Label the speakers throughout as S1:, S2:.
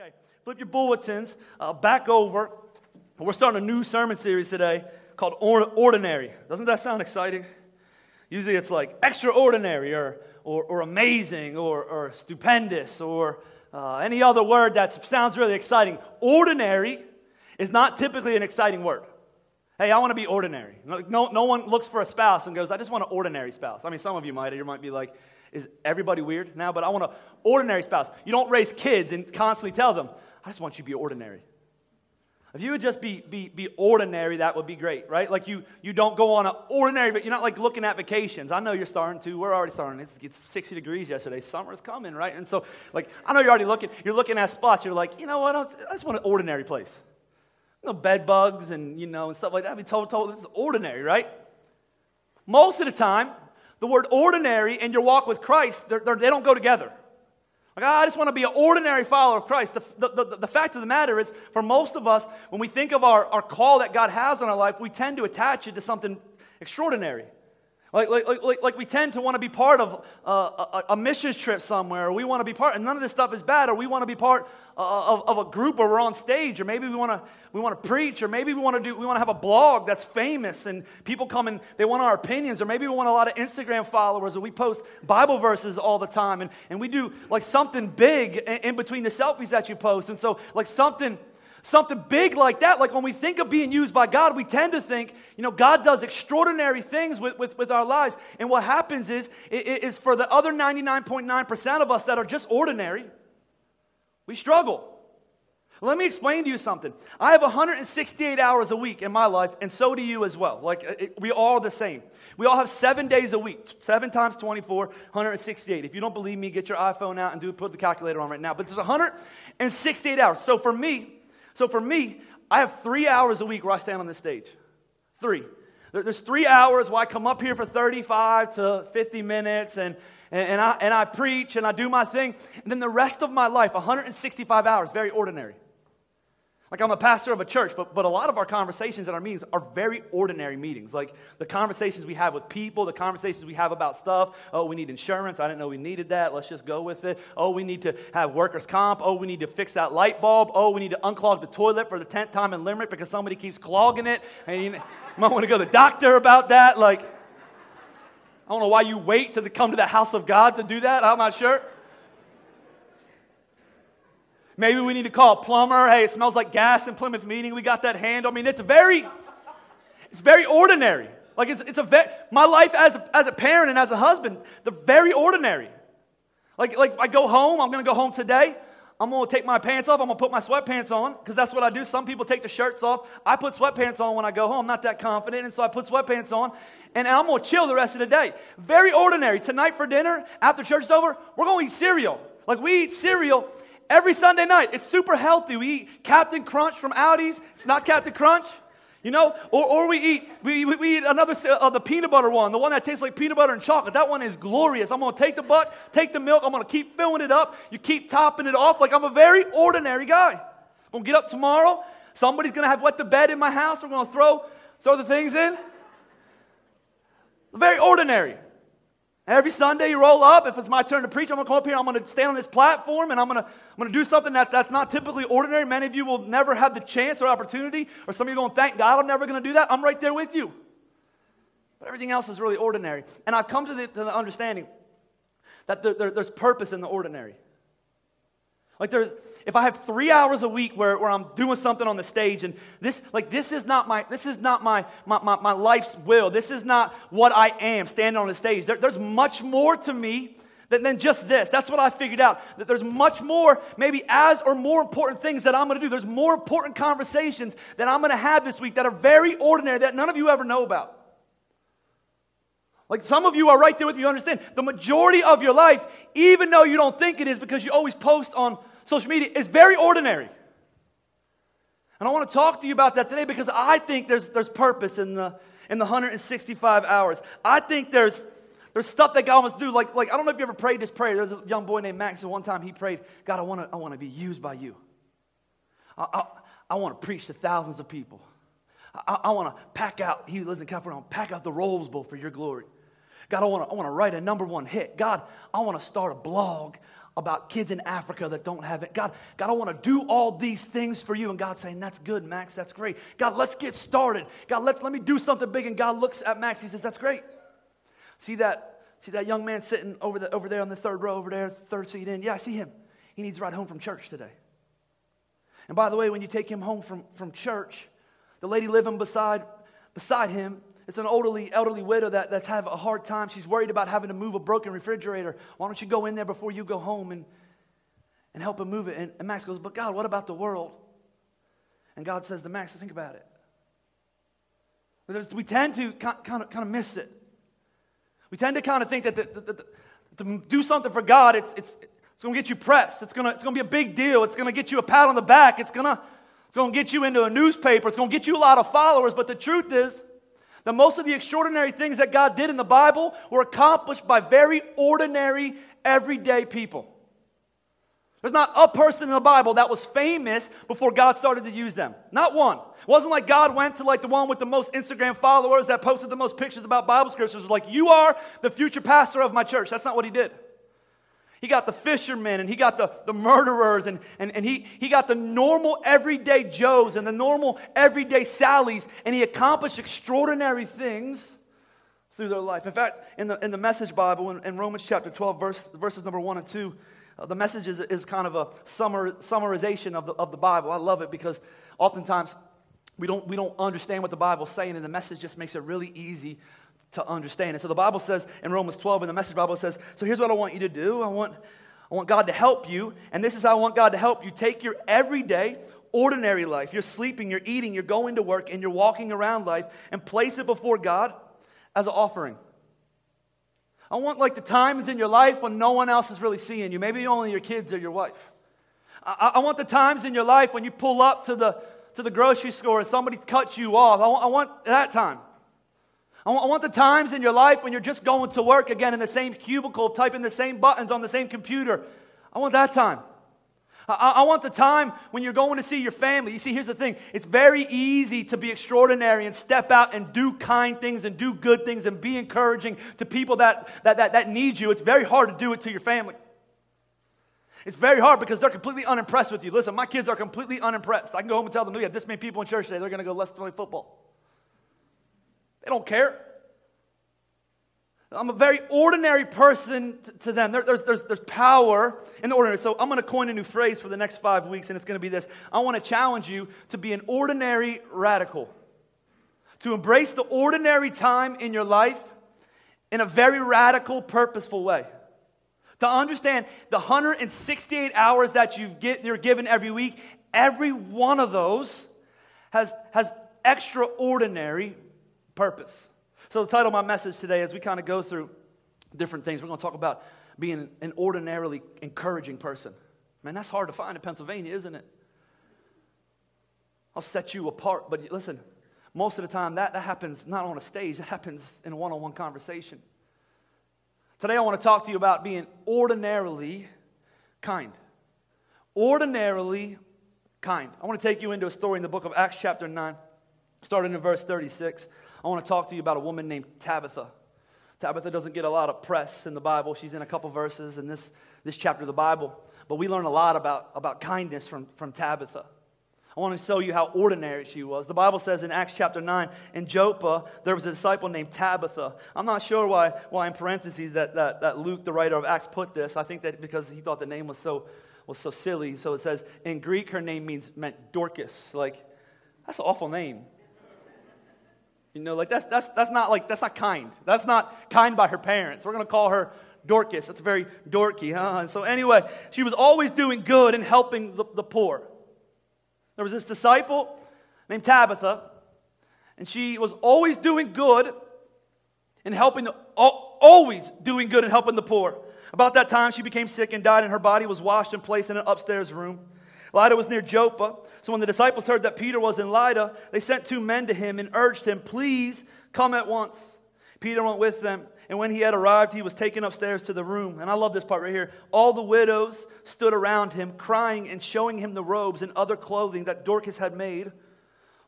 S1: Okay, flip your bulletins uh, back over. We're starting a new sermon series today called Ordinary. Doesn't that sound exciting? Usually it's like extraordinary or, or, or amazing or, or stupendous or uh, any other word that sounds really exciting. Ordinary is not typically an exciting word. Hey, I want to be ordinary. No, no one looks for a spouse and goes, I just want an ordinary spouse. I mean, some of you might. You might be like, is everybody weird now? But I want an ordinary spouse. You don't raise kids and constantly tell them, I just want you to be ordinary. If you would just be, be, be ordinary, that would be great, right? Like you, you don't go on an ordinary, but you're not like looking at vacations. I know you're starting to. We're already starting. It's, it's 60 degrees yesterday. Summer's coming, right? And so, like, I know you're already looking. You're looking at spots. You're like, you know what? I just want an ordinary place. Know, bed bugs and, you know, and stuff like that. I mean, told, told, ordinary, right? Most of the time, the word ordinary and your walk with Christ, they're, they're, they do not go together. Like, ah, I just want to be an ordinary follower of Christ. The, the, the, the, fact of the matter is, for most of us, when we think of our, our call that God has on our life, we tend to attach it to something extraordinary. Like, like, like, like we tend to want to be part of uh, a, a trip somewhere, we want to be part, and none of this stuff is bad, or we want to be part uh, of, of a group where we're on stage, or maybe we want to, we want to preach, or maybe we want to do, we want to have a blog that's famous, and people come and they want our opinions, or maybe we want a lot of Instagram followers, or we post Bible verses all the time, and, and we do like something big in between the selfies that you post, and so like something something big like that, like when we think of being used by God, we tend to think, you know, God does extraordinary things with, with, with our lives. And what happens is, is for the other 99.9% of us that are just ordinary, we struggle. Let me explain to you something. I have 168 hours a week in my life, and so do you as well. Like, uh, it, we all the same. We all have seven days a week, seven times 24, 168. If you don't believe me, get your iPhone out and do put the calculator on right now. But there's 168 hours. So for me, so for me, I have three hours a week where I stand on this stage. Three. There's three hours where I come up here for 35 to 50 minutes and, and, I, and I preach and I do my thing. And then the rest of my life, 165 hours, very ordinary. Like I'm a pastor of a church, but, but a lot of our conversations at our meetings are very ordinary meetings. Like the conversations we have with people, the conversations we have about stuff. Oh, we need insurance. I didn't know we needed that. Let's just go with it. Oh, we need to have workers' comp. Oh, we need to fix that light bulb. Oh, we need to unclog the toilet for the 10th time in Limerick because somebody keeps clogging it. And you might want to go to the doctor about that. Like, I don't know why you wait to come to the house of God to do that. I'm not sure. Maybe we need to call a plumber. Hey, it smells like gas in Plymouth meeting. We got that handle. I mean, it's very, it's very ordinary. Like it's, it's a ve- my life as a, as a parent and as a husband, they're very ordinary. Like, like I go home, I'm to go home today. I'm to take my pants off. I'm to put my sweatpants on because that's what I do. Some people take the shirts off. I put sweatpants on when I go home. I'm not that confident. And so I put sweatpants on and I'm to chill the rest of the day. Very ordinary. Tonight for dinner, after church is over, we're to eat cereal. Like we eat cereal every Sunday night. It's super healthy. We eat Captain Crunch from Aldi's. It's not Captain Crunch. You know, or, or we eat we, we eat another uh, the peanut butter one, the one that tastes like peanut butter and chocolate. That one is glorious. I'm gonna take the butt, take the milk. I'm gonna keep filling it up. You keep topping it off like I'm a very ordinary guy. I'm gonna get up tomorrow. Somebody's gonna have wet the bed in my house. We're gonna throw throw the things in. Very ordinary. Every Sunday you roll up. If it's my turn to preach, I'm going to come up here. I'm going to stand on this platform and I'm going to, I'm going to do something that, that's not typically ordinary. Many of you will never have the chance or opportunity, or some of you going, thank God I'm never going to do that. I'm right there with you. But everything else is really ordinary. And I've come to the, to the understanding that there, there, there's purpose in the ordinary. Like there's, if I have three hours a week where, where I'm doing something on the stage and this, like this is not my, this is not my, my, my, my life's will. This is not what I am standing on the stage. There, there's much more to me than, than just this. That's what I figured out. That there's much more, maybe as or more important things that I'm going to do. There's more important conversations that I'm going to have this week that are very ordinary that none of you ever know about. Like some of you are right there with me, you understand. The majority of your life, even though you don't think it is because you always post on social media is very ordinary. And I want to talk to you about that today because I think there's, there's purpose in the, in the 165 hours. I think there's, there's stuff that God wants to do. Like, like, I don't know if you ever prayed this prayer. There's a young boy named Max, and one time he prayed, God, I want to I wanna be used by you. I, I, I want to preach to thousands of people. I, I want to pack out, he lives in California, pack out the Rose Bowl for your glory. God, I want to I wanna write a number one hit. God, I want to start a blog about kids in Africa that don't have it. God, God, I want to do all these things for you. And God's saying, That's good, Max. That's great. God, let's get started. God, let, let me do something big. And God looks at Max. He says, That's great. See that, see that young man sitting over, the, over there on the third row over there, third seat in? Yeah, I see him. He needs to ride home from church today. And by the way, when you take him home from, from church, the lady living beside, beside him it's an elderly, elderly widow that, that's having a hard time. She's worried about having to move a broken refrigerator. Why don't you go in there before you go home and, and help him move it? And, and Max goes, But God, what about the world? And God says to Max, think about it. We tend to kind of, kind of miss it. We tend to kind of think that the, the, the, to do something for God, it's, it's, it's going to get you pressed. It's going to, it's going to be a big deal. It's going to get you a pat on the back. It's going to, it's going to get you into a newspaper. It's going to get you a lot of followers. But the truth is, that most of the extraordinary things that God did in the Bible were accomplished by very ordinary, everyday people. There's not a person in the Bible that was famous before God started to use them. Not one. It wasn't like God went to like the one with the most Instagram followers that posted the most pictures about Bible scriptures. Like, you are the future pastor of my church. That's not what he did. He got the fishermen and he got the, the murderers and, and, and he, he got the normal everyday Joes and the normal everyday Sallys and he accomplished extraordinary things through their life. In fact, in the, in the Message Bible, in, in Romans chapter 12, verse, verses number 1 and 2, uh, the message is, is kind of a summar, summarization of the, of the Bible. I love it because oftentimes we don't, we don't understand what the Bible's saying, and the message just makes it really easy to understand. And so the Bible says in Romans 12, in the message Bible says, So here's what I want you to do. I want, I want God to help you, and this is how I want God to help you. Take your everyday, ordinary life. You're sleeping, you're eating, you're going to work, and you're walking around life, and place it before God as an offering. I want like the times in your life when no one else is really seeing you. Maybe only your kids or your wife. I, I want the times in your life when you pull up to the to the grocery store and somebody cuts you off. I want, I want that time. I want the times in your life when you're just going to work again in the same cubicle, typing the same buttons on the same computer. I want that time. I, want the time when you're going to see your family. You see, here's the thing it's very easy to be extraordinary and step out and do kind things and do good things and be encouraging to people that, that, that, that need you. It's very hard to do it to your family. It's very hard because they're completely unimpressed with you. Listen, my kids are completely unimpressed. I can go home and tell them, we have this many people in church today, they're going to go, let's play football. They don't care. I'm a very ordinary person to them. There, there's, there's, there's power in the ordinary. So I'm going to coin a new phrase for the next five weeks, and it's going to be this I want to challenge you to be an ordinary radical, to embrace the ordinary time in your life in a very radical, purposeful way. To understand the 168 hours that you've get, you're given every week, every one of those has, has extraordinary purpose. So, the title of my message today, as we kind of go through different things, we're going to talk about being an ordinarily encouraging person. Man, that's hard to find in Pennsylvania, isn't it? I'll set you apart. But listen, most of the time that, that happens not on a stage, that happens in a one on one conversation. Today, I want to talk to you about being ordinarily kind. Ordinarily kind. I want to take you into a story in the book of Acts, chapter 9, starting in verse 36. I want to talk to you about a woman named Tabitha. Tabitha doesn't get a lot of press in the Bible. She's in a couple verses in this, this chapter of the Bible. But we learn a lot about, about kindness from, from Tabitha. I want to show you how ordinary she was. The Bible says in Acts chapter 9, in Joppa, there was a disciple named Tabitha. I'm not sure why, why in parentheses, that, that, that Luke, the writer of Acts, put this. I think that because he thought the name was so, was so silly. So it says, in Greek, her name means meant Dorcas. Like, that's an awful name. You know, like that's, that's, that's not like, that's not kind. That's not kind by her parents. We're going to call her Dorcas. That's very dorky, huh? And so, anyway, she was always doing good and helping the, the poor. There was this disciple named Tabitha, and she was always doing good and helping, the, always doing good and helping the poor. About that time, she became sick and died, and her body was washed and placed in an upstairs room. Lydda was near Joppa. So when the disciples heard that Peter was in Lydda, they sent two men to him and urged him, Please come at once. Peter went with them. And when he had arrived, he was taken upstairs to the room. And I love this part right here. All the widows stood around him, crying and showing him the robes and other clothing that Dorcas had made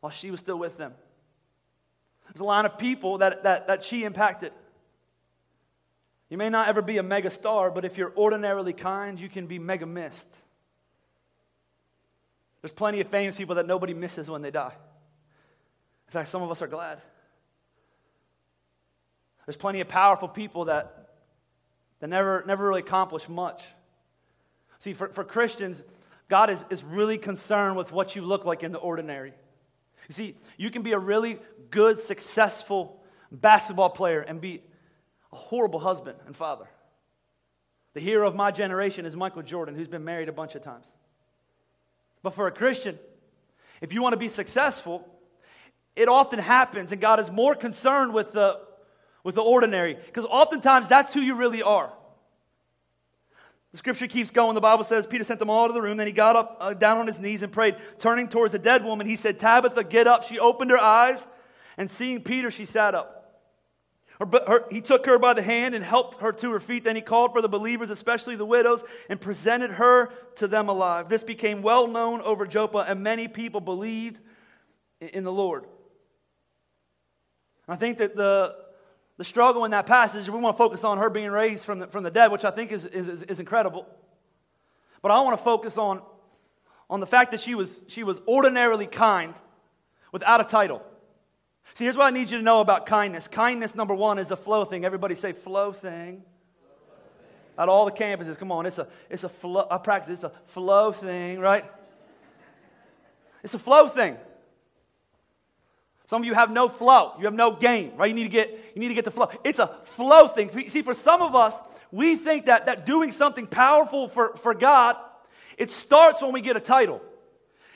S1: while she was still with them. There's a line of people that, that, that she impacted. You may not ever be a mega star, but if you're ordinarily kind, you can be mega missed. There's plenty of famous people that nobody misses when they die. In fact, some of us are glad. There's plenty of powerful people that, that never, never really accomplish much. See, for, for Christians, God is, is really concerned with what you look like in the ordinary. You see, you can be a really good, successful basketball player and be a horrible husband and father. The hero of my generation is Michael Jordan, who's been married a bunch of times. But for a Christian, if you want to be successful, it often happens, and God is more concerned with the, with the ordinary, because oftentimes that's who you really are. The scripture keeps going. The Bible says Peter sent them all to the room. Then he got up, uh, down on his knees, and prayed. Turning towards the dead woman, he said, Tabitha, get up. She opened her eyes, and seeing Peter, she sat up. Her, her, he took her by the hand and helped her to her feet. Then he called for the believers, especially the widows, and presented her to them alive. This became well known over Joppa, and many people believed in the Lord. I think that the, the struggle in that passage, we want to focus on her being raised from the, from the dead, which I think is, is, is incredible. But I want to focus on, on the fact that she was, she was ordinarily kind without a title. See, here's what I need you to know about kindness. Kindness, number one, is a flow thing. Everybody say flow thing. At all the campuses, come on, it's a, it's a flow, I practice, it's a flow thing, right? It's a flow thing. Some of you have no flow. You have no gain, right? You need to get, you need to get the flow. It's a flow thing. See, for some of us, we think that, that doing something powerful for, for God, it starts when we get a title.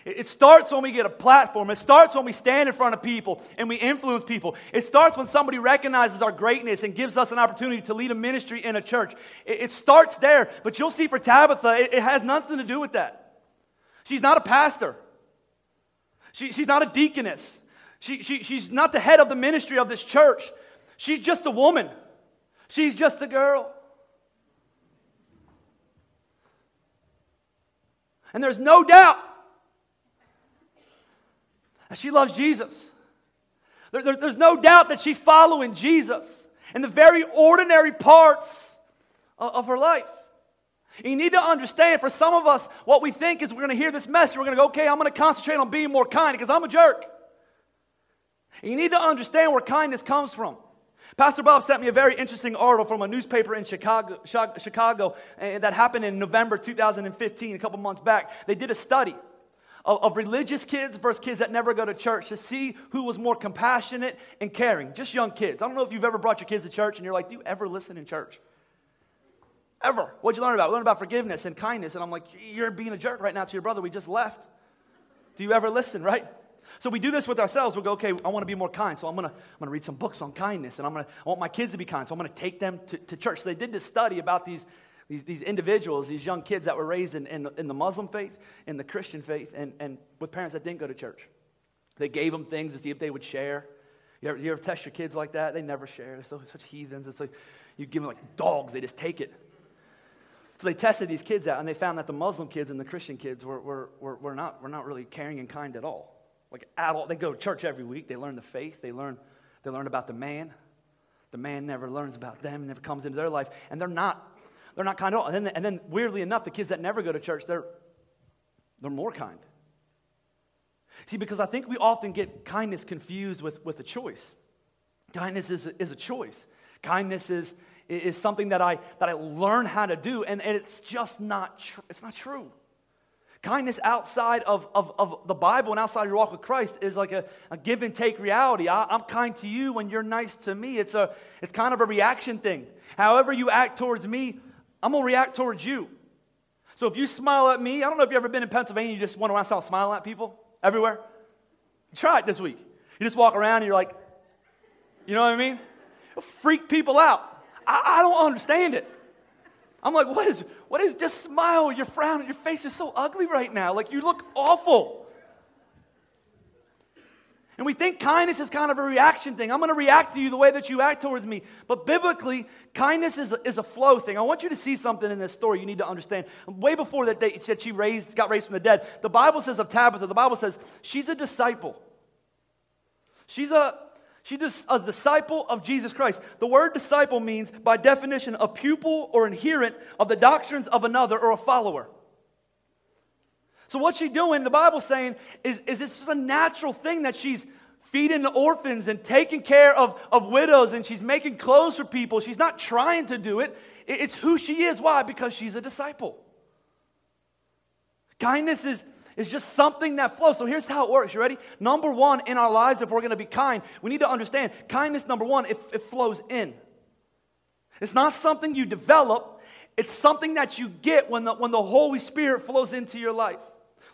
S1: It starts when we get a platform. It starts when we stand in front of people and we influence people. It starts when somebody recognizes our greatness and gives us an opportunity to lead a ministry in a church. It, starts there. But you'll see for Tabitha, it, has nothing to do with that. She's not a pastor, she, she's not a deaconess, she, she, she's not the head of the ministry of this church. She's just a woman, she's just a girl. And there's no doubt she loves Jesus. There, there, there's no doubt that she's following Jesus in the very ordinary parts of, of her life. And you need to understand for some of us, what we think is we're going to hear this message, we're going to go, okay, I'm going to concentrate on being more kind because I'm a jerk. And you need to understand where kindness comes from. Pastor Bob sent me a very interesting article from a newspaper in Chicago, Chicago that happened in November 2015, a couple months back. They did a study of, of religious kids versus kids that never go to church to see who was more compassionate and caring. Just young kids. I don't know if you've ever brought your kids to church and you're like, do you ever listen in church? Ever. What'd you learn about? We learned about forgiveness and kindness. And I'm like, you're being a jerk right now to your brother. We just left. Do you ever listen, right? So we do this with ourselves. We go, okay, I want to be more kind. So I'm going to I'm gonna read some books on kindness. And I'm gonna, I want my kids to be kind. So I'm going to take them to, to church. So they did this study about these these, these individuals, these young kids that were raised in, in, in the Muslim faith, in the Christian faith, and, and with parents that didn't go to church. They gave them things to see if they would share. You ever, you ever test your kids like that? They never share. They're so, such heathens. It's like you give them like dogs, they just take it. So they tested these kids out, and they found that the Muslim kids and the Christian kids were, were, were, were, not, were not really caring and kind at all. Like at all. They go to church every week. They learn the faith. They learn, they learn about the man. The man never learns about them, never comes into their life. And they're not they're not kind at all. And then, and then weirdly enough, the kids that never go to church, they're, they're more kind. See, because I think we often get kindness confused with, with a choice. Kindness is a, is a choice. Kindness is, is something that I, that I learn how to do, and, and it's just not, tr- it's not true. Kindness outside of, of, of the Bible and outside your walk with Christ is like a, a give and take reality. I, I'm kind to you when you're nice to me. It's, a, it's kind of a reaction thing. However, you act towards me, I'm going to react towards you. So if you smile at me, I don't know if you've ever been in Pennsylvania, you just went around start smiling at people everywhere. Try it this week. You just walk around and you're like, you know what I mean? It'll freak people out. I, I don't understand it. I'm like, what is, what is, just smile. You're frowning. Your face is so ugly right now. Like, you look awful. And we think kindness is kind of a reaction thing. I'm going to react to you the way that you act towards me. But biblically, kindness is a, is a flow thing. I want you to see something in this story you need to understand. Way before that, day, that she raised, got raised from the dead, the Bible says of Tabitha, the Bible says she's a disciple. She's a, She's a disciple of Jesus Christ. The word disciple means, by definition, a pupil or adherent of the doctrines of another or a follower. So, what she's doing, the Bible's saying, is, is it's just a natural thing that she's feeding the orphans and taking care of, of widows and she's making clothes for people. She's not trying to do it, it's who she is. Why? Because she's a disciple. Kindness is, is just something that flows. So here's how it works. You ready? Number one, in our lives, if we're going to be kind, we need to understand kindness, number one, it, it flows in. It's not something you develop, it's something that you get when the, when the Holy Spirit flows into your life.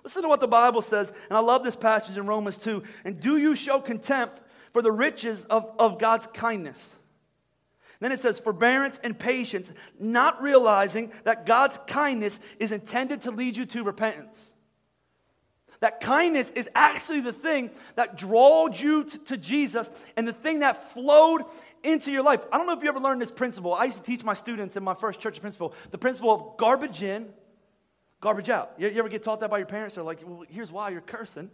S1: Listen to what the Bible says, and I love this passage in Romans 2. And do you show contempt for the riches of, of God's kindness? Then it says, forbearance and patience, not realizing that God's kindness is intended to lead you to repentance. That kindness is actually the thing that drawed you to Jesus and the thing that flowed into your life. I don't know if you ever learned this principle. I used to teach my students in my first church principle the principle of garbage in, garbage out. You, you ever get taught that by your parents? They're like, well, here's why you're cursing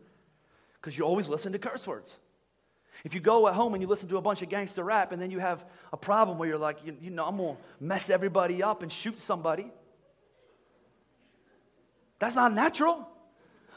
S1: because you always listen to curse words. If you go at home and you listen to a bunch of gangster rap and then you have a problem where you're like, you, you know, I'm going to mess everybody up and shoot somebody, that's not natural.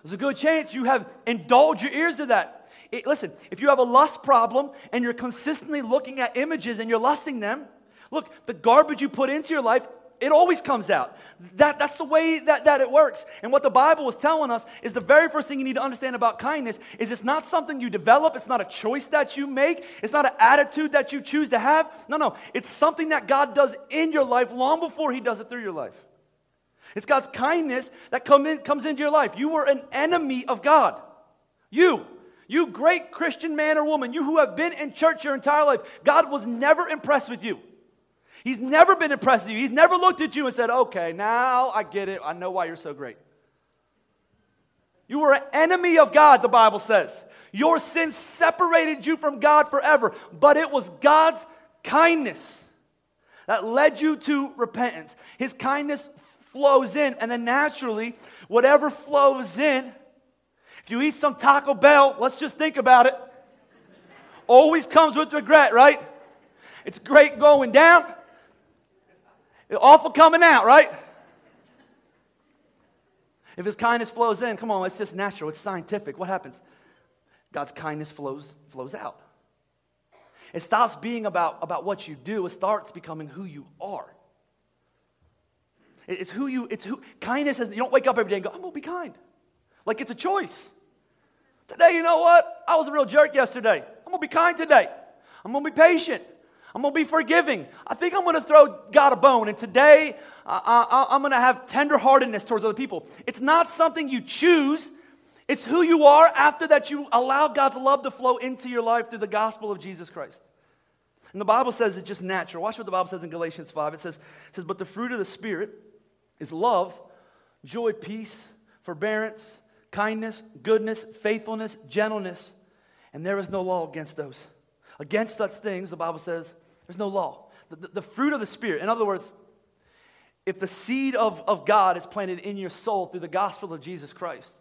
S1: There's a good chance you have indulged your ears to that. It, listen, if you have a lust problem and you're consistently looking at images and you're lusting them, look, the garbage you put into your life, it always comes out. That, that's the way that, that it works. And what the Bible is telling us is the very first thing you need to understand about kindness is it's not something you develop, it's not a choice that you make, it's not an attitude that you choose to have. No, no, it's something that God does in your life long before He does it through your life. It's God's kindness that come in, comes into your life. You were an enemy of God. You, you great Christian man or woman, you who have been in church your entire life, God was never impressed with you. He's never been impressed with you. He's never looked at you and said, okay, now I get it. I know why you're so great. You were an enemy of God, the Bible says. Your sin separated you from God forever, but it was God's kindness that led you to repentance. His kindness flows in. And then naturally, whatever flows in, if you eat some Taco Bell, let's just think about it, always comes with regret, right? It's great going down, awful coming out, right? If his kindness flows in, come on, it's just natural, it's scientific. What happens? God's kindness flows, flows out. It stops being about, about what you do, it starts becoming who you are. It's who you, it's who, kindness is, you don't wake up every day and go, I'm to be kind. Like it's a choice. Today, you know what? I was a real jerk yesterday. I'm to be kind today. I'm to be patient. I'm going to be forgiving. I think I'm going to throw God a bone. And today, I, am going to have tenderheartedness towards other people. It's not something you choose, it's who you are after that you allow God's love to flow into your life through the gospel of Jesus Christ. And the Bible says it's just natural. Watch what the Bible says in Galatians 5. It says, it says But the fruit of the Spirit, is love, joy, peace, forbearance, kindness, goodness, faithfulness, gentleness. And there is no law against those. Against such things, the Bible says, there's no law. The, the, the, fruit of the Spirit, in other words, if the seed of, of God is planted in your soul through the gospel of Jesus Christ,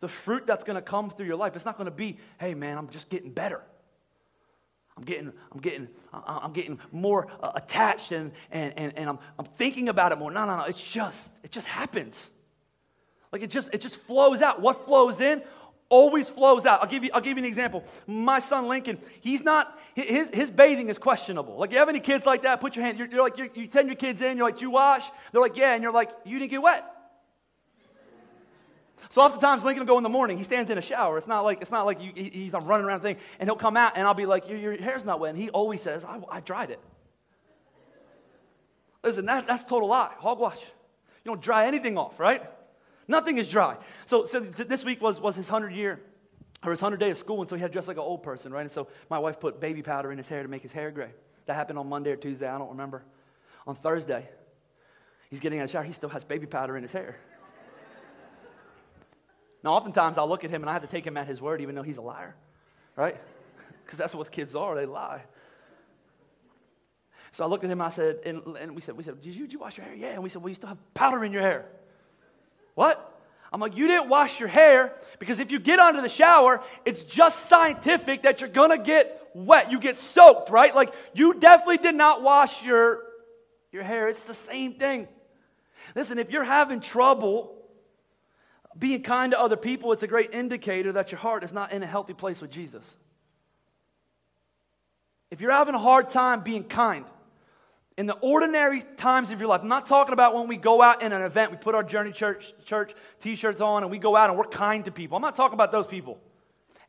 S1: the fruit that's going to come through your life, it's not going to be, hey man, I'm just getting better. I'm getting, I'm getting, I'm getting more uh, attached and, and, and, and I'm, I'm thinking about it more. No, no, no. It's just, it just happens. Like it just, it just flows out. What flows in always flows out. I'll give you, I'll give you an example. My son Lincoln, he's not, his, his bathing is questionable. Like, you have any kids like that? Put your hand, you're, you're like, you're, you send your kids in, you're like, do you wash? They're like, yeah. And you're like, you didn't get wet. So oftentimes Lincoln will go in the morning. He stands in a shower. It's not like it's not like you, he's running around thing, and he'll come out, and I'll be like, "Your, your hair's not wet." And he always says, "I, I dried it." Listen, that, that's total lie. Hogwash. You don't dry anything off, right? Nothing is dry. So, so this week was, was his 100 year, or his 100 day of school, and so he had dressed like an old person, right? And so my wife put baby powder in his hair to make his hair gray. That happened on Monday or Tuesday, I don't remember. On Thursday, he's getting out of the shower, he still has baby powder in his hair. Now, oftentimes I'll look at him and I have to take him at his word, even though he's a liar, right? Because that's what kids are, they lie. So I looked at him and I said, and, and we said, we said, did you, did you wash your hair? Yeah. And we said, well, you still have powder in your hair. What? I'm like, you didn't wash your hair because if you get under the shower, it's just scientific that you're gonna get wet. You get soaked, right? Like, you definitely did not wash your, your hair. It's the same thing. Listen, if you're having trouble being kind to other people, it's a great indicator that your heart is not in a healthy place with Jesus. If you're having a hard time being kind, in the ordinary times of your life, I'm not talking about when we go out in an event, we put our Journey Church, church t shirts on and we go out and we're kind to people. I'm not talking about those people.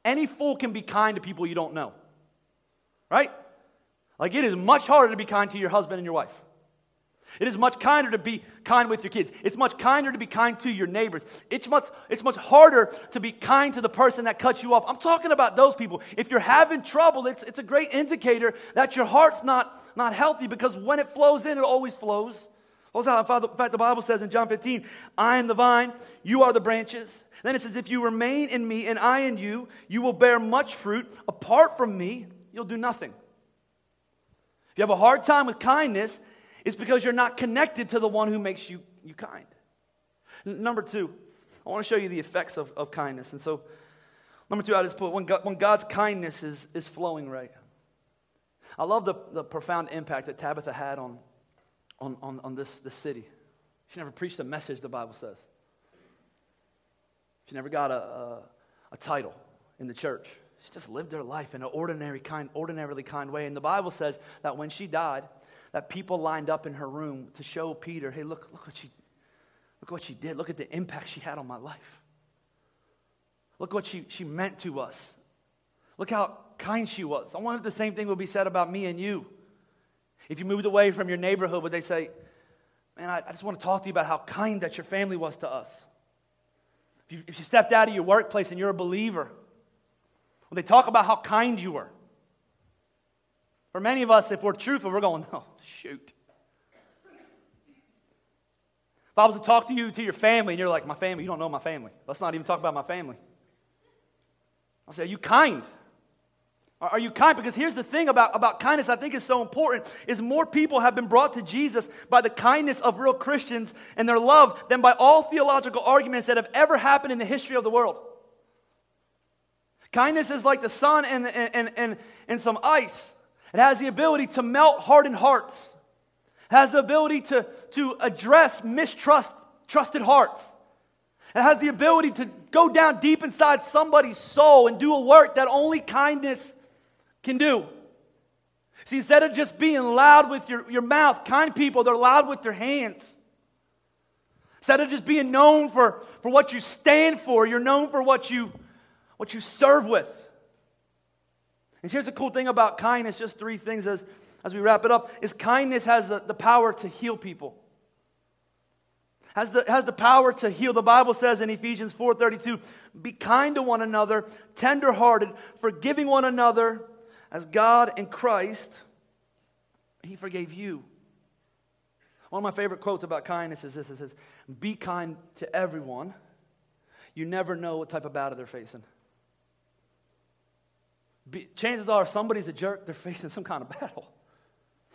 S1: Any fool can be kind to people you don't know, right? Like it is much harder to be kind to your husband and your wife. It is much kinder to be kind with your kids. It's much kinder to be kind to your neighbors. It's much, it's much harder to be kind to the person that cuts you off. I'm talking about those people. If you're having trouble, it's, it's a great indicator that your heart's not, not healthy because when it flows in, it always flows. In fact, the Bible says in John 15, I am the vine, you are the branches. Then it says, If you remain in me and I in you, you will bear much fruit. Apart from me, you'll do nothing. If you have a hard time with kindness, it's because you're not connected to the one who makes you, you kind. Number two, I want to show you the effects of, of kindness. And so, number two, I just put when, God, when God's kindness is, is flowing right. I love the, the profound impact that Tabitha had on, on, on, on this, this city. She never preached a message, the Bible says. She never got a, a, a title in the church. She just lived her life in an ordinary kind, ordinarily kind way. And the Bible says that when she died, that people lined up in her room to show Peter, hey, look, look what she look what she did. Look at the impact she had on my life. Look what she, she meant to us. Look how kind she was. I wonder if the same thing would be said about me and you. If you moved away from your neighborhood, would they say, Man, I, I just want to talk to you about how kind that your family was to us? If you, if you stepped out of your workplace and you're a believer, would they talk about how kind you were? For many of us, if we're truthful, we're going, oh, shoot. If I was to talk to you, to your family, and you're like, my family, you don't know my family. Let's not even talk about my family. I'll say, are you kind? Are you kind? Because here's the thing about, about kindness I think is so important is more people have been brought to Jesus by the kindness of real Christians and their love than by all theological arguments that have ever happened in the history of the world. Kindness is like the sun and, and, and, and some ice. It has the ability to melt hardened hearts. It has the ability to, to address mistrust, trusted hearts. It has the ability to go down deep inside somebody's soul and do a work that only kindness can do. See, instead of just being loud with your, your mouth, kind people, they're loud with their hands. Instead of just being known for, for what you stand for, you're known for what you, what you serve with. And here's the cool thing about kindness just three things as, as we wrap it up is kindness has the, the power to heal people. Has the, has the power to heal. The bible says in ephesians 4.32 be kind to one another tenderhearted forgiving one another as god in christ he forgave you. One of my favorite quotes about kindness is this. It says be kind to everyone. You never know what type of battle they're facing be, chances are if somebody's a jerk, they're facing some kind of battle.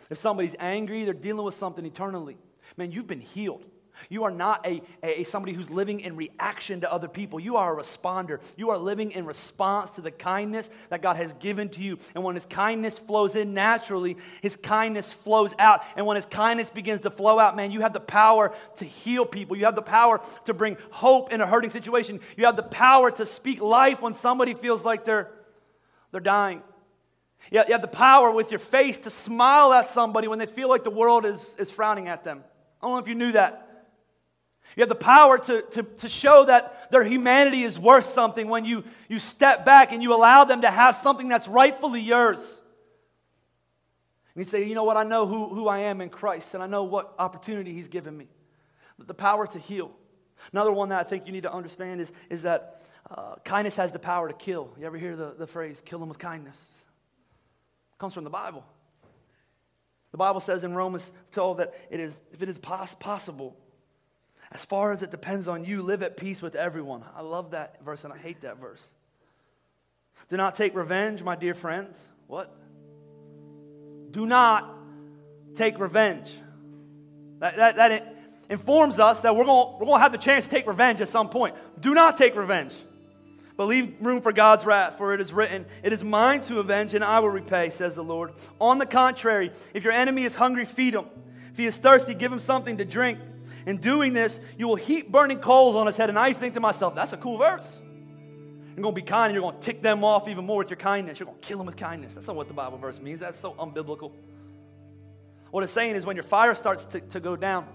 S1: If somebody's angry, they're dealing with something eternally. Man, you've been healed. You are not a, a, somebody who's living in reaction to other people. You are a responder. You are living in response to the kindness that God has given to you. And when His kindness flows in naturally, His kindness flows out. And when His kindness begins to flow out, man, you have the power to heal people. You have the power to bring hope in a hurting situation. You have the power to speak life when somebody feels like they're they're dying. You have the power with your face to smile at somebody when they feel like the world is, is frowning at them. I don't know if you knew that. You have the power to, to, to show that their humanity is worth something when you, you step back and you allow them to have something that's rightfully yours. And you say, you know what, I know who, who I am in Christ, and I know what opportunity He's given me. The power to heal. Another one that I think you need to understand is, is that uh, kindness has the power to kill. You ever hear the, the phrase, kill them with kindness? It comes from the Bible. The Bible says in Romans 12 that it is, if it is pos- possible, as far as it depends on you, live at peace with everyone. I love that verse and I hate that verse. Do not take revenge, my dear friends. What? Do not take revenge. That, that, that informs us that we're going we're going to have the chance to take revenge at some point. Do not take revenge, but leave room for God's wrath, for it is written, It is mine to avenge, and I will repay, says the Lord. On the contrary, if your enemy is hungry, feed him. If he is thirsty, give him something to drink. In doing this, you will heap burning coals on his head. And I used to think to myself, that's a cool verse. You're going to be kind and you're going to tick them off even more with your kindness. You're going to kill them with kindness. That's not what the Bible verse means. That's so unbiblical. What it's saying is when your fire starts to, to go down,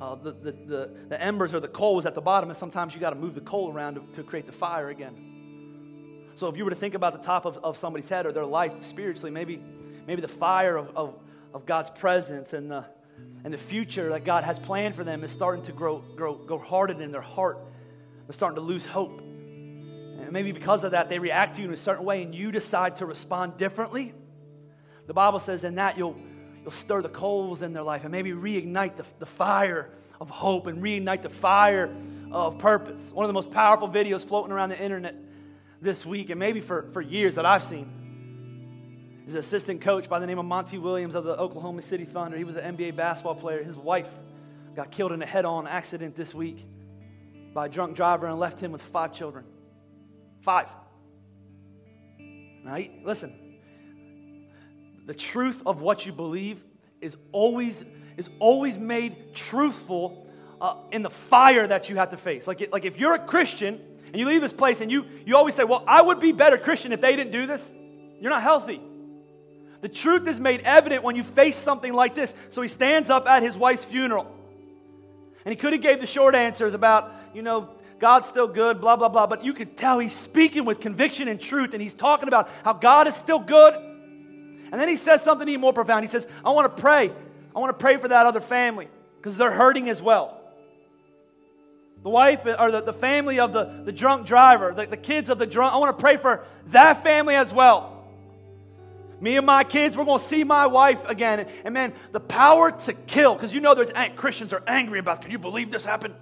S1: uh, the, the, the, the, embers or the coals at the bottom, and sometimes you got to move the coal around to, to, create the fire again. So if you were to think about the top of, of somebody's head or their life spiritually, maybe, maybe the fire of, of, of God's presence and the, and the future that God has planned for them is starting to grow, grow, grow hardened in their heart. They're starting to lose hope. And maybe because of that, they react to you in a certain way and you decide to respond differently. The Bible says in that you'll, you'll stir the coals in their life and maybe reignite the, the fire of hope and reignite the fire of purpose. One of the most powerful videos floating around the internet this week and maybe for, for years that I've seen is an assistant coach by the name of Monty Williams of the Oklahoma City Thunder. He was an NBA basketball player. His wife got killed in a head on accident this week by a drunk driver and left him with five children. Five. Now, listen, the truth of what you believe is always, is always made truthful uh, in the fire that you have to face. Like, like if you're a Christian and you leave this place and you, you always say, Well, I would be better Christian if they didn't do this, you're not healthy. The truth is made evident when you face something like this. So he stands up at his wife's funeral. And he could have gave the short answers about, you know, God's still good, blah, blah, blah. But you could tell he's speaking with conviction and truth, and he's talking about how God is still good. And then he says something even more profound. He says, I want to pray. I want to pray for that other family because they're hurting as well. The wife or the, the family of the, the drunk driver, the, the kids of the drunk, I want to pray for that family as well. Me and my kids, we're going to see my wife again. And man, the power to kill, because you know there's Christians are angry about, can you believe this happened?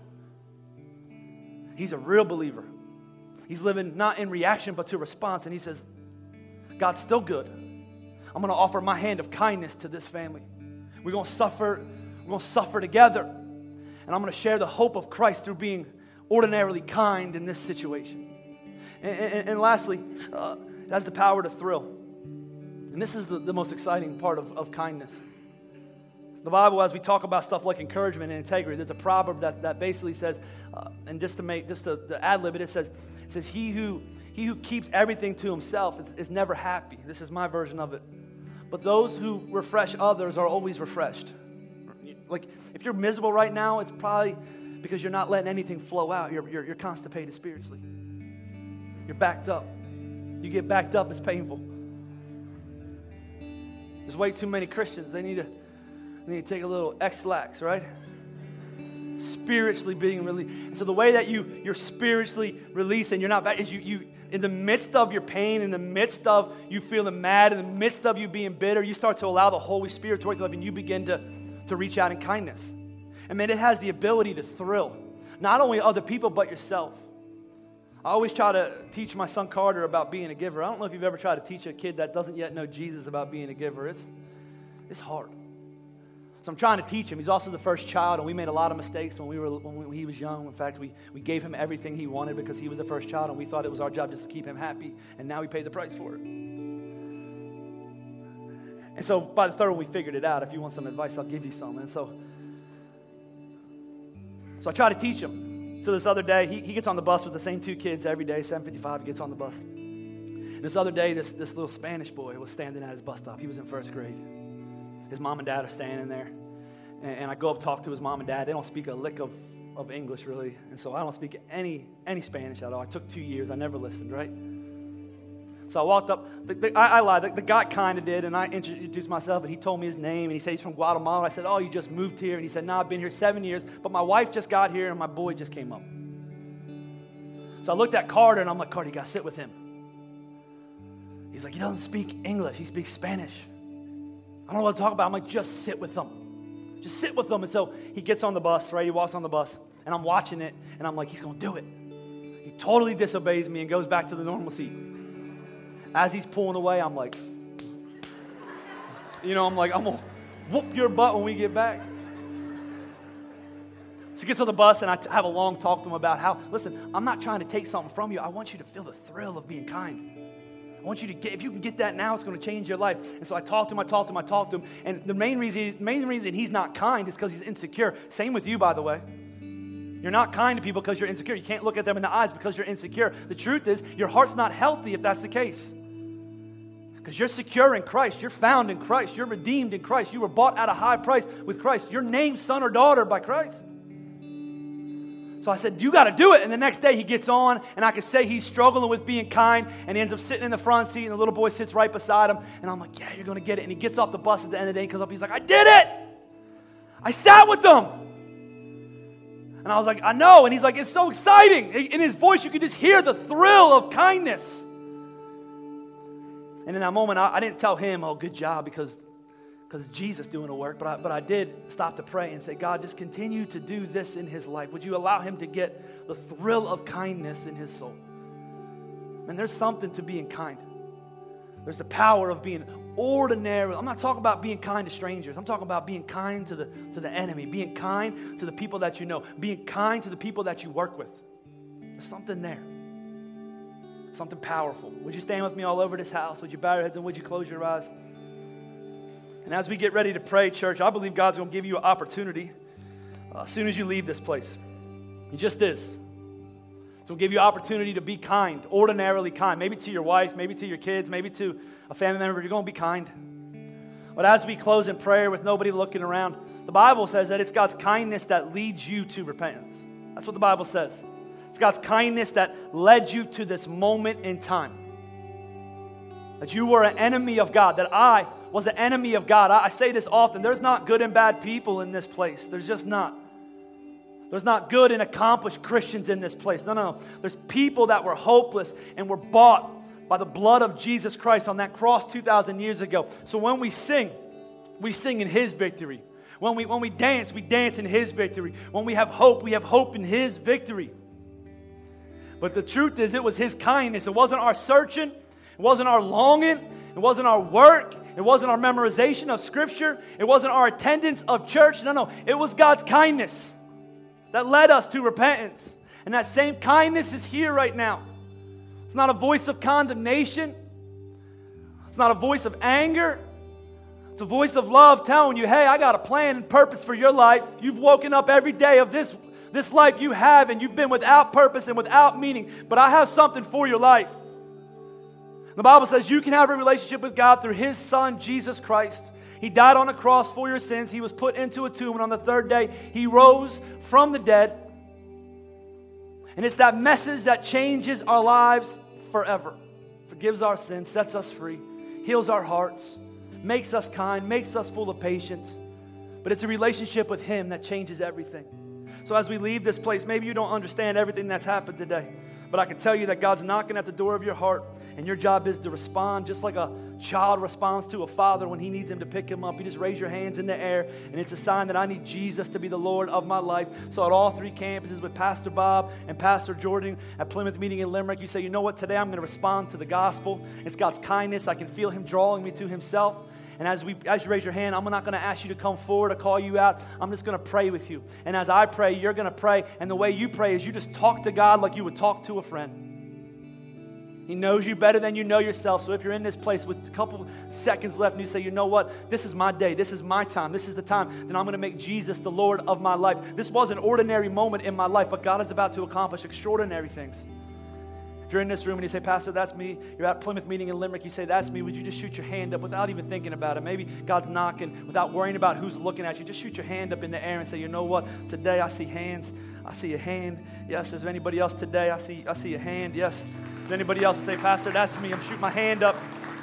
S1: He's a real believer. He's living not in reaction, but to response. And he says, God's still good. I'm going to offer my hand of kindness to this family. We're going to suffer. We're going to suffer together. And I'm going to share the hope of Christ through being ordinarily kind in this situation. And, and, and lastly, uh, it has the power to thrill. And this is the, the most exciting part of, of kindness. The Bible, as we talk about stuff like encouragement and integrity, there's a proverb that, that basically says, uh, and just to make, just to, to ad lib it, it says, it says, he who, he who keeps everything to himself is, is never happy. This is my version of it. But those who refresh others are always refreshed. Like, if you're miserable right now, it's probably because you're not letting anything flow out. You're, you're, you're constipated spiritually. You're backed up. You get backed up, it's painful. There's way too many Christians. They need to, they need to take a little Ex-Lax, right? Spiritually being released. And so the way that you, you're spiritually released and you're not back is you, you, in the midst of your pain, in the midst of you feeling mad, in the midst of you being bitter, you start to allow the Holy Spirit towards your life and you begin to, to reach out in kindness. And man, it has the ability to thrill not only other people, but yourself. I always try to teach my son Carter about being a giver. I don't know if you've ever tried to teach a kid that doesn't yet know Jesus about being a giver. It's, it's hard. So I'm trying to teach him. He's also the first child, and we made a lot of mistakes when, we were, when he was young. In fact, we, we gave him everything he wanted because he was the first child, and we thought it was our job just to keep him happy, and now we pay the price for it. And so by the third one, we figured it out. If you want some advice, I'll give you some. And so, so I try to teach him. So this other day, he, he gets on the bus with the same two kids every day, 7.55, he gets on the bus. And this other day, this, this little Spanish boy was standing at his bus stop. He was in first grade. His mom and dad are standing there. And, and I go up talk to his mom and dad. They don't speak a lick of, of English, really. And so I don't speak any, any Spanish at all. I took two years. I never listened, right? So I walked up. The, the, I, I, lied. The, the guy kind of did, and I introduced myself, and he told me his name, and he said he's from Guatemala. I said, "Oh, you just moved here?" And he said, "No, I've been here seven years, but my wife just got here, and my boy just came up." So I looked at Carter, and I'm like, "Carter, you got to sit with him." He's like, "He doesn't speak English. He speaks Spanish." I don't know what to talk about. I'm like, "Just sit with them. Just sit with them." And so he gets on the bus, right? He walks on the bus, and I'm watching it, and I'm like, "He's going to do it." He totally disobeys me and goes back to the normal seat as he's pulling away, I'm like, you know, I'm like, I'm going to whoop your butt when we get back. So he gets on the bus, and I t- have a long talk to him about how, listen, I'm not trying to take something from you. I want you to feel the thrill of being kind. I want you to get, if you can get that now, it's going to change your life. And so I talked to him, I talked to him, I talked to him. And the main reason, main reason he's not kind is because he's insecure. Same with you, by the way. You're not kind to people because you're insecure. You can't look at them in the eyes because you're insecure. The truth is, your heart's not healthy if that's the case. Because you're secure in Christ. You're found in Christ. You're redeemed in Christ. You were bought at a high price with Christ. You're named son or daughter by Christ. So I said, You got to do it. And the next day he gets on, and I could say he's struggling with being kind, and he ends up sitting in the front seat, and the little boy sits right beside him. And I'm like, Yeah, you're going to get it. And he gets off the bus at the end of the day and comes up. He's like, I did it. I sat with them. And I was like, I know. And he's like, It's so exciting. In his voice, you could just hear the thrill of kindness. And in that moment, I, I didn't tell him, Oh, good job, because because Jesus doing the work, but I, but I did stop to pray and say, God, just continue to do this in his life. Would you allow him to get the thrill of kindness in his soul? And there's something to being kind. There's the power of being ordinary. I'm not talking about being kind to strangers. I'm talking about being kind to the, to the enemy, being kind to the people that you know, being kind to the people that you work with. There's something there. Something powerful. Would you stand with me all over this house? Would you bow your heads and would you close your eyes? And as we get ready to pray, church, I believe God's going to give you an opportunity uh, as soon as you leave this place. He just is. So we'll give you opportunity to be kind, ordinarily kind. Maybe to your wife, maybe to your kids, maybe to a family member. You're going to be kind. But as we close in prayer with nobody looking around, the Bible says that it's God's kindness that leads you to repentance. That's what the Bible says. It's God's kindness that led you to this moment in time. That you were an enemy of God, that I was an enemy of God. I, I say this often there's not good and bad people in this place. There's just not. There's not good and accomplished Christians in this place. No, no, no. There's people that were hopeless and were bought by the blood of Jesus Christ on that cross 2,000 years ago. So when we sing, we sing in His victory. When we, when we dance, we dance in His victory. When we have hope, we have hope in His victory. But the truth is, it was His kindness. It wasn't our searching, it wasn't our longing, it wasn't our work, it wasn't our memorization of Scripture. It wasn't our attendance of church. No, no. It was God's kindness that led us to repentance. And that same kindness is here right now. It's not a voice of condemnation, it's not a voice of anger. It's a voice of love telling you, hey, I got a plan and purpose for your life. You've woken up every day of this, this life you have, and you've been without purpose and without meaning. But I have something for your life. The Bible says you can have a relationship with God through His Son, Jesus Christ. He died on a cross for your sins. He was put into a tomb, and on the third day, He rose from the dead. And it's that message that changes our lives forever, forgives our sins, sets us free, heals our hearts, makes us kind, makes us full of patience. But it's a relationship with Him that changes everything. So as we leave this place, maybe you don't understand everything that's happened today, but I can tell you that God's knocking at the door of your heart. And your job is to respond just like a child responds to a father when he needs him to pick him up. You just raise your hands in the air, and it's a sign that I need Jesus to be the Lord of my life. So, at all three campuses with Pastor Bob and Pastor Jordan at Plymouth Meeting in Limerick, you say, you know what, today I'm going to respond to the gospel. It's God's kindness. I can feel Him drawing me to Himself. And as, we, as you raise your hand, I'm not going to ask you to come forward or call you out. I'm just going to pray with you. And as I pray, you're going to pray. And the way you pray is you just talk to God like you would talk to a friend. He knows you better than you know yourself. So if you're in this place with a couple seconds left and you say, you know what, this is my day, this is my time, this is the time, then I'm going to make Jesus the Lord of my life. This was an ordinary moment in my life, but God is about to accomplish extraordinary things. If you're in this room and you say, Pastor, that's me, you're at Plymouth meeting in Limerick, you say, that's me, would you just shoot your hand up without even thinking about it? Maybe God's knocking without worrying about who's looking at you. Just shoot your hand up in the air and say, you know what, today I see hands. I see a hand. Yes, is there anybody else today? I see, I see a hand. Yes. Does anybody else say, Pastor, that's me? I'm shooting my hand up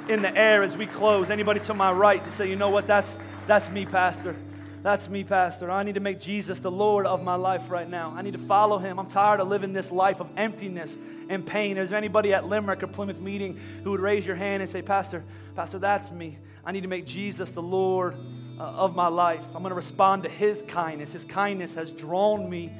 S1: in the air as we close. Anybody to my right to say, you know what, that's, that's me, Pastor. That's me, Pastor. I need to make Jesus the Lord of my life right now. I need to follow him. I'm tired of living this life of emptiness and pain. Is there anybody at Limerick or Plymouth meeting who would raise your hand and say, Pastor, Pastor, that's me. I need to make Jesus the Lord uh, of my life. I'm going to respond to his kindness. His kindness has drawn me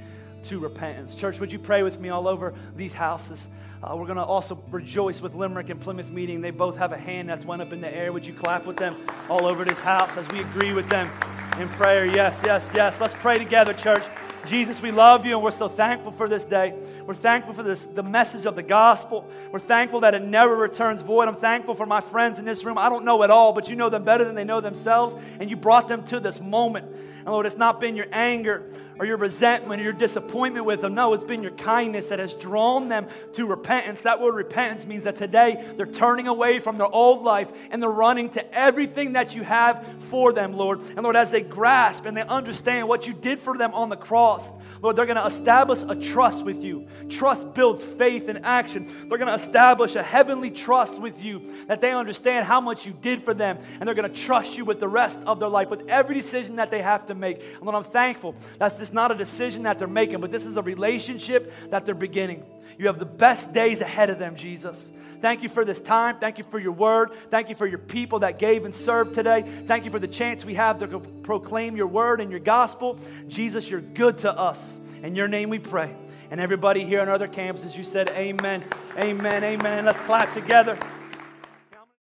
S1: to repentance. Church, would you pray with me all over these houses? Uh, we're going to also rejoice with Limerick and Plymouth meeting. They both have a hand that's went up in the air. Would you clap with them all over this house as we agree with them in prayer? Yes, yes, yes. Let's pray together, church. Jesus, we love you and we're so thankful for this day. We're thankful for this, the message of the gospel. We're thankful that it never returns void. I'm thankful for my friends in this room. I don't know at all, but you know them better than they know themselves, and you brought them to this moment. And Lord, it's not been your anger or your resentment or your disappointment with them. No, it's been your kindness that has drawn them to repentance. That word repentance means that today they're turning away from their old life and they're running to everything that you have for them, Lord. And Lord, as they grasp and they understand what you did for them on the cross, Lord, they're going to establish a trust with you. Trust builds faith and action. They're going to establish a heavenly trust with you that they understand how much you did for them, and they're going to trust you with the rest of their life, with every decision that they have to make. And Lord, I'm thankful that's just not a decision that they're making, but this is a relationship that they're beginning. You have the best days ahead of them, Jesus. Thank you for this time. Thank you for your word. Thank you for your people that gave and served today. Thank you for the chance we have to proclaim your word and your gospel. Jesus, you're good to us. In your name we pray. And everybody here on other campuses, you said amen, amen, amen. Let's clap together.